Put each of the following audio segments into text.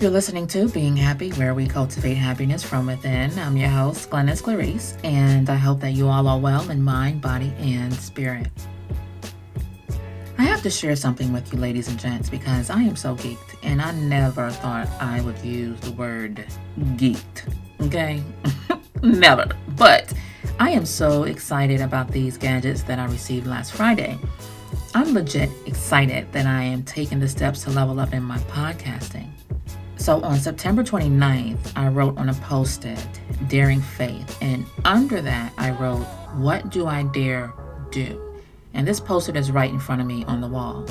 You're listening to Being Happy, where we cultivate happiness from within. I'm your host, Glennis Clarice, and I hope that you all are well in mind, body, and spirit. I have to share something with you, ladies and gents, because I am so geeked, and I never thought I would use the word geeked. Okay? never. But I am so excited about these gadgets that I received last Friday. I'm legit excited that I am taking the steps to level up in my podcasting. So on September 29th, I wrote on a post it, Daring Faith. And under that, I wrote, What do I dare do? And this post it is right in front of me on the wall.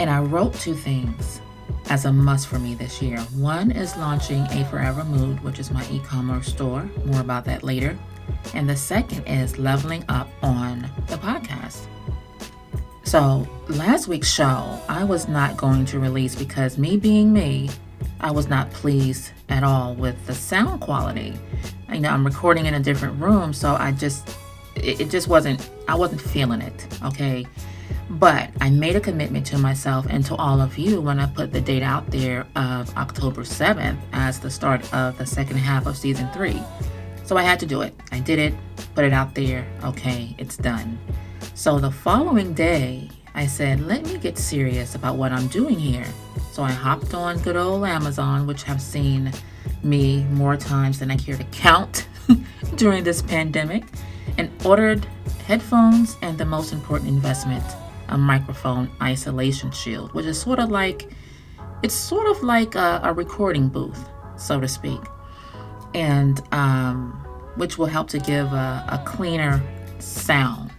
And I wrote two things as a must for me this year. One is launching a Forever Mood, which is my e commerce store. More about that later. And the second is leveling up on the podcast. So, last week's show, I was not going to release because me being me, I was not pleased at all with the sound quality. You know, I'm recording in a different room, so I just, it, it just wasn't, I wasn't feeling it, okay? But I made a commitment to myself and to all of you when I put the date out there of October 7th as the start of the second half of season three. So I had to do it. I did it, put it out there. Okay, it's done. So the following day, I said, let me get serious about what I'm doing here. So I hopped on good old Amazon, which have seen me more times than I care to count during this pandemic, and ordered headphones and the most important investment, a microphone isolation shield, which is sort of like it's sort of like a, a recording booth, so to speak, and um, which will help to give a, a cleaner sound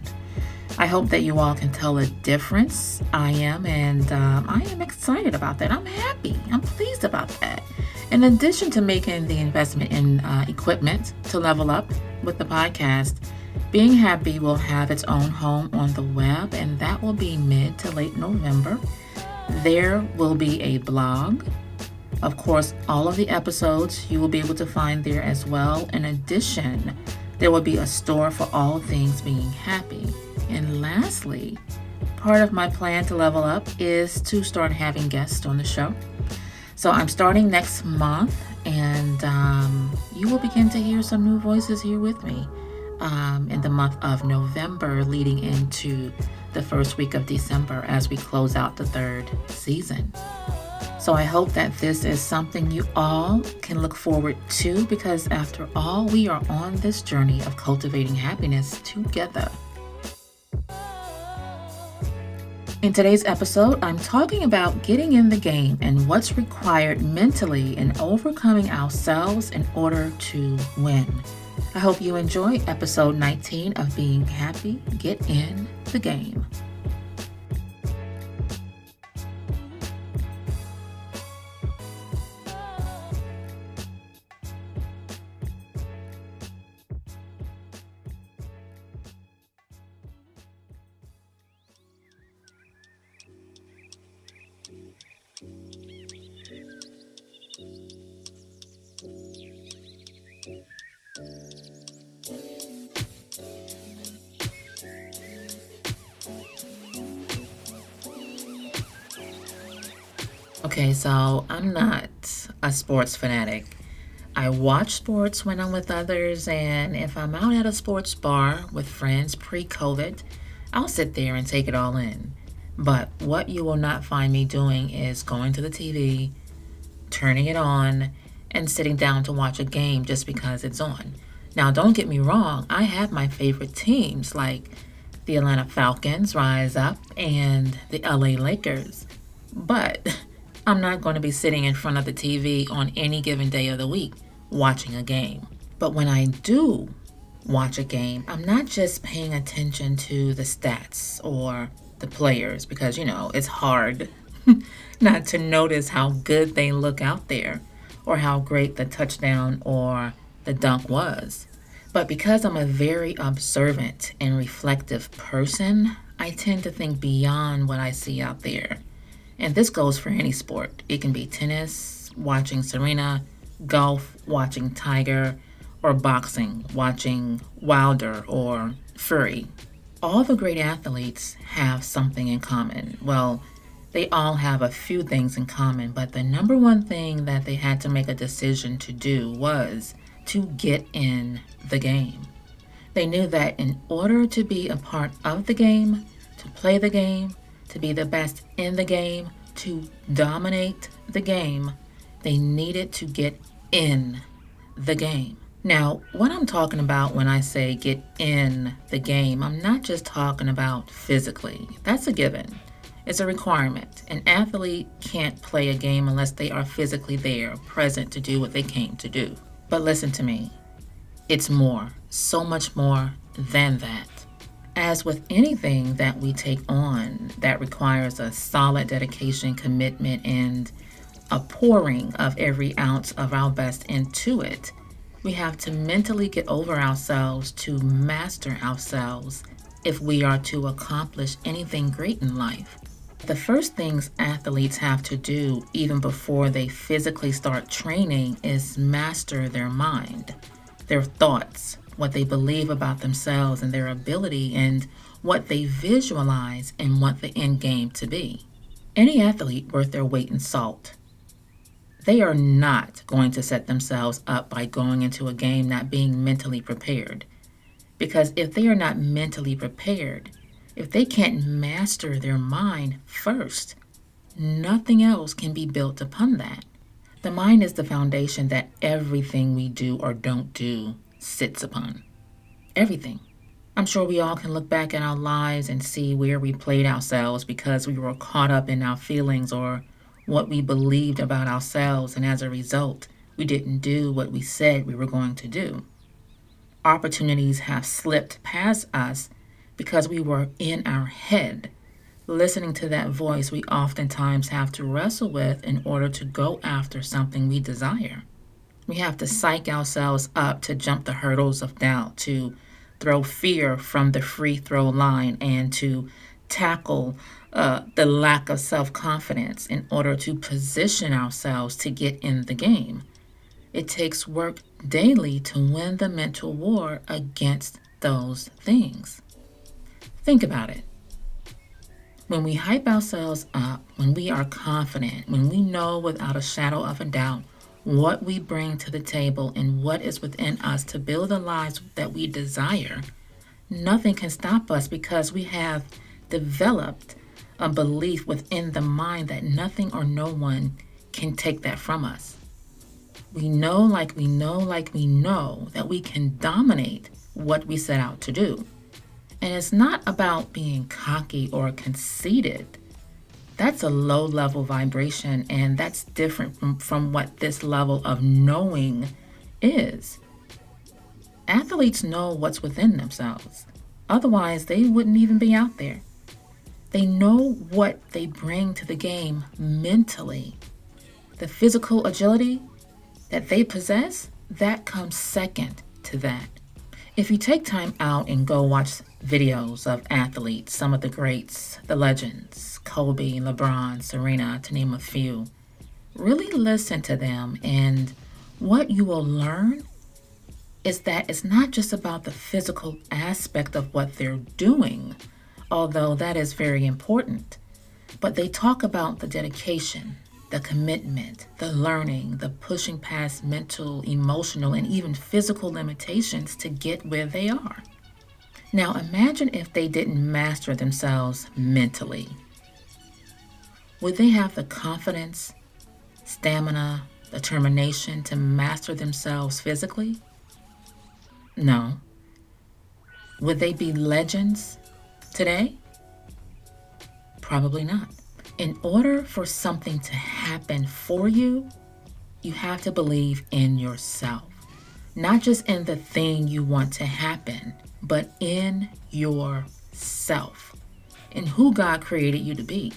I hope that you all can tell a difference. I am, and um, I am excited about that. I'm happy. I'm pleased about that. In addition to making the investment in uh, equipment to level up with the podcast, Being Happy will have its own home on the web, and that will be mid to late November. There will be a blog. Of course, all of the episodes you will be able to find there as well. In addition, there will be a store for all things being happy. And lastly, part of my plan to level up is to start having guests on the show. So I'm starting next month, and um, you will begin to hear some new voices here with me um, in the month of November, leading into the first week of December as we close out the third season. So I hope that this is something you all can look forward to because, after all, we are on this journey of cultivating happiness together. In today's episode, I'm talking about getting in the game and what's required mentally in overcoming ourselves in order to win. I hope you enjoy episode 19 of Being Happy. Get in the game. Okay, so I'm not a sports fanatic. I watch sports when I'm with others, and if I'm out at a sports bar with friends pre COVID, I'll sit there and take it all in. But what you will not find me doing is going to the TV, turning it on, and sitting down to watch a game just because it's on. Now, don't get me wrong, I have my favorite teams like the Atlanta Falcons, Rise Up, and the LA Lakers. But I'm not going to be sitting in front of the TV on any given day of the week watching a game. But when I do watch a game, I'm not just paying attention to the stats or the players because, you know, it's hard not to notice how good they look out there or how great the touchdown or the dunk was. But because I'm a very observant and reflective person, I tend to think beyond what I see out there. And this goes for any sport. It can be tennis, watching Serena, golf, watching Tiger, or boxing, watching Wilder or Fury. All the great athletes have something in common. Well, They all have a few things in common, but the number one thing that they had to make a decision to do was to get in the game. They knew that in order to be a part of the game, to play the game, to be the best in the game, to dominate the game, they needed to get in the game. Now, what I'm talking about when I say get in the game, I'm not just talking about physically. That's a given. It's a requirement. An athlete can't play a game unless they are physically there, present to do what they came to do. But listen to me. It's more, so much more than that. As with anything that we take on that requires a solid dedication, commitment, and a pouring of every ounce of our best into it, we have to mentally get over ourselves to master ourselves if we are to accomplish anything great in life. The first things athletes have to do, even before they physically start training, is master their mind, their thoughts, what they believe about themselves and their ability, and what they visualize and want the end game to be. Any athlete worth their weight in salt they are not going to set themselves up by going into a game not being mentally prepared. Because if they are not mentally prepared, if they can't master their mind first, nothing else can be built upon that. The mind is the foundation that everything we do or don't do sits upon. Everything. I'm sure we all can look back at our lives and see where we played ourselves because we were caught up in our feelings or what we believed about ourselves, and as a result, we didn't do what we said we were going to do. Opportunities have slipped past us because we were in our head, listening to that voice we oftentimes have to wrestle with in order to go after something we desire. We have to psych ourselves up to jump the hurdles of doubt, to throw fear from the free throw line, and to tackle uh, the lack of self confidence in order to position ourselves to get in the game. It takes work daily to win the mental war against those things. Think about it. When we hype ourselves up, when we are confident, when we know without a shadow of a doubt what we bring to the table and what is within us to build the lives that we desire, nothing can stop us because we have developed a belief within the mind that nothing or no one can take that from us. We know, like we know, like we know, that we can dominate what we set out to do. And it's not about being cocky or conceited. That's a low level vibration, and that's different from, from what this level of knowing is. Athletes know what's within themselves, otherwise, they wouldn't even be out there. They know what they bring to the game mentally. The physical agility that they possess, that comes second to that. If you take time out and go watch videos of athletes, some of the greats, the legends, Kobe, LeBron, Serena, to name a few, really listen to them. And what you will learn is that it's not just about the physical aspect of what they're doing, although that is very important. But they talk about the dedication, the commitment, the learning, the pushing past mental, emotional, and even physical limitations to get where they are. Now, imagine if they didn't master themselves mentally. Would they have the confidence, stamina, determination to master themselves physically? No. Would they be legends Today? Probably not. In order for something to happen for you, you have to believe in yourself. Not just in the thing you want to happen, but in yourself, in who God created you to be.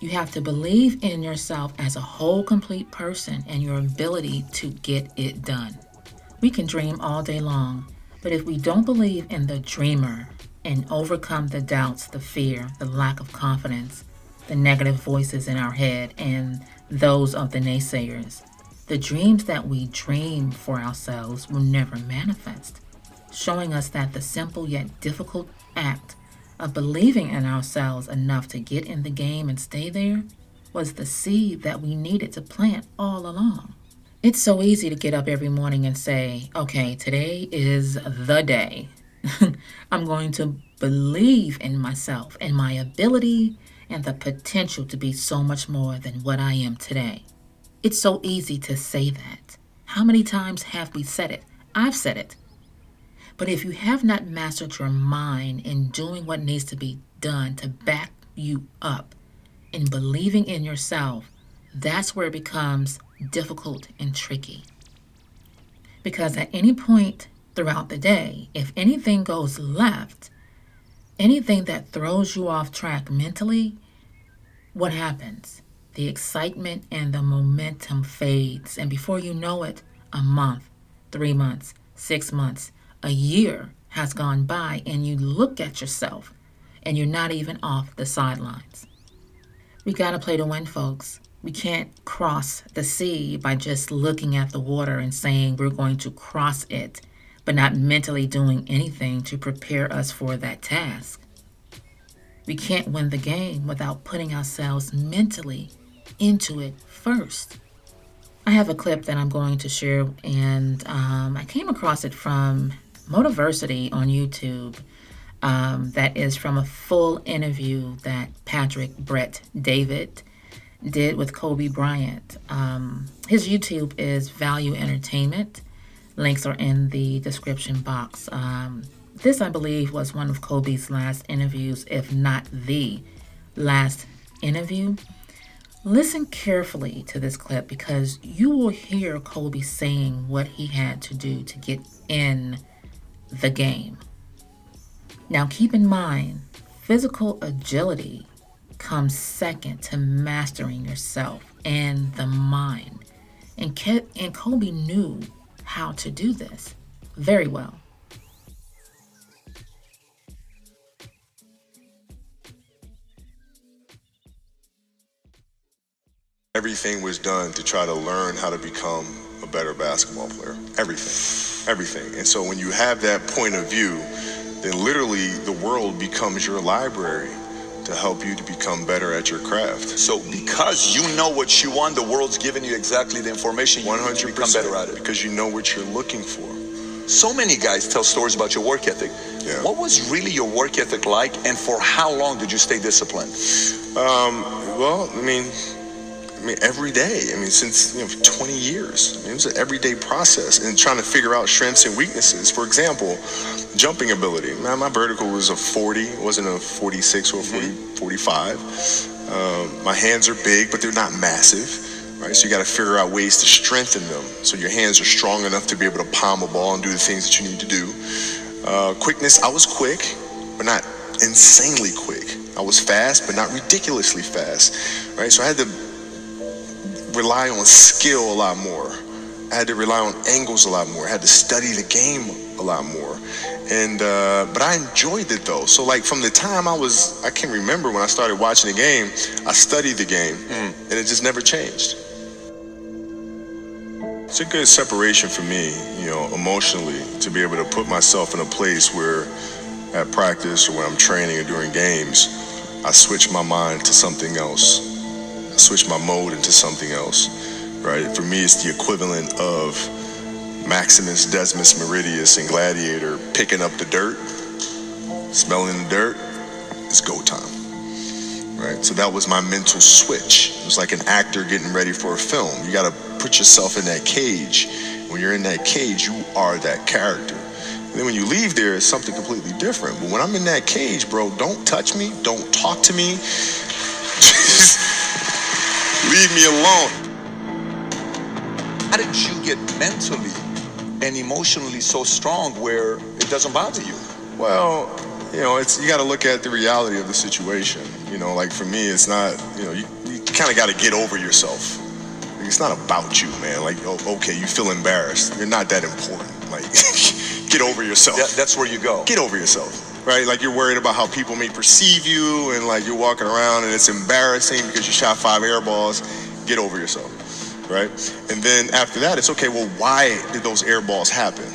You have to believe in yourself as a whole, complete person and your ability to get it done. We can dream all day long, but if we don't believe in the dreamer, and overcome the doubts, the fear, the lack of confidence, the negative voices in our head, and those of the naysayers. The dreams that we dream for ourselves will never manifest, showing us that the simple yet difficult act of believing in ourselves enough to get in the game and stay there was the seed that we needed to plant all along. It's so easy to get up every morning and say, okay, today is the day. I'm going to believe in myself and my ability and the potential to be so much more than what I am today. It's so easy to say that. How many times have we said it? I've said it. But if you have not mastered your mind in doing what needs to be done to back you up in believing in yourself, that's where it becomes difficult and tricky. Because at any point throughout the day, if anything goes left, anything that throws you off track mentally, what happens? The excitement and the momentum fades. And before you know it, a month, three months, six months, a year has gone by, and you look at yourself and you're not even off the sidelines. We got to play to win, folks. We can't cross the sea by just looking at the water and saying we're going to cross it, but not mentally doing anything to prepare us for that task. We can't win the game without putting ourselves mentally into it first. I have a clip that I'm going to share, and um, I came across it from Motiversity on YouTube. Um, that is from a full interview that Patrick Brett David did with Kobe Bryant. Um, his YouTube is Value Entertainment. Links are in the description box. Um, this, I believe, was one of Kobe's last interviews, if not the last interview. Listen carefully to this clip because you will hear Kobe saying what he had to do to get in the game. Now, keep in mind, physical agility comes second to mastering yourself and the mind. And, Ke- and Kobe knew how to do this very well. Everything was done to try to learn how to become a better basketball player. Everything. Everything. And so when you have that point of view, then literally the world becomes your library to help you to become better at your craft. So because you know what you want, the world's giving you exactly the information you 100% to become better at it. Because you know what you're looking for. So many guys tell stories about your work ethic. Yeah. What was really your work ethic like, and for how long did you stay disciplined? Um, well, I mean, I mean, every day. I mean, since you know, 20 years. I mean, it was an everyday process and trying to figure out strengths and weaknesses. For example, jumping ability. Man, my vertical was a 40, wasn't a 46 or a 40, mm-hmm. 45. Um, my hands are big, but they're not massive. Right, so you got to figure out ways to strengthen them so your hands are strong enough to be able to palm a ball and do the things that you need to do. Uh, quickness, I was quick, but not insanely quick. I was fast, but not ridiculously fast. Right, so I had to rely on skill a lot more. I had to rely on angles a lot more. I had to study the game a lot more. And uh, but I enjoyed it though. So like from the time I was, I can't remember when I started watching the game, I studied the game, mm. and it just never changed. It's a good separation for me, you know, emotionally, to be able to put myself in a place where at practice or when I'm training or during games, I switch my mind to something else. Switch my mode into something else, right? For me, it's the equivalent of Maximus Decimus Meridius and Gladiator picking up the dirt, smelling the dirt, it's go time. Right? So that was my mental switch. It was like an actor getting ready for a film. You got to put yourself in that cage. When you're in that cage, you are that character. And then when you leave there, it's something completely different. But when I'm in that cage, bro, don't touch me, don't talk to me. Leave me alone. How did you get mentally and emotionally so strong where it doesn't bother you? Well, you know, it's you got to look at the reality of the situation. You know, like for me, it's not. You know, you, you kind of got to get over yourself. It's not about you, man. Like, okay, you feel embarrassed. You're not that important. Like, get over yourself. That, that's where you go. Get over yourself, right? Like, you're worried about how people may perceive you, and like you're walking around and it's embarrassing because you shot five air balls. Get over yourself right? And then after that, it's okay, well, why did those air balls happen?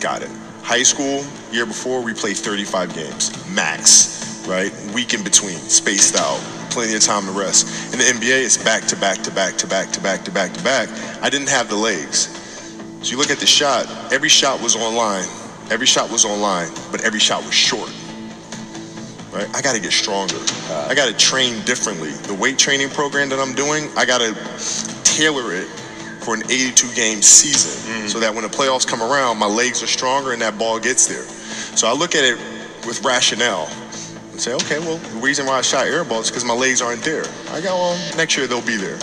Got it. High school, year before, we played 35 games, max, right? Week in between, spaced out, plenty of time to rest. In the NBA, it's back to back to back to back to back to back to back. I didn't have the legs. So you look at the shot, every shot was online. Every shot was online, but every shot was short. Right? I got to get stronger. I got to train differently. The weight training program that I'm doing, I got to tailor it for an 82 game season mm. so that when the playoffs come around, my legs are stronger and that ball gets there. So I look at it with rationale and say, okay, well, the reason why I shot air balls is because my legs aren't there. I go, well, next year they'll be there.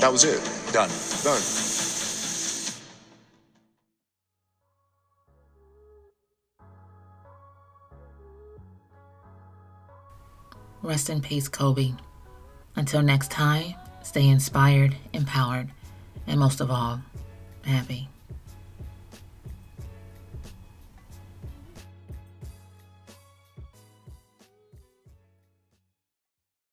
That was it. Done. Done. Rest in peace, Kobe. Until next time, stay inspired, empowered, and most of all, happy.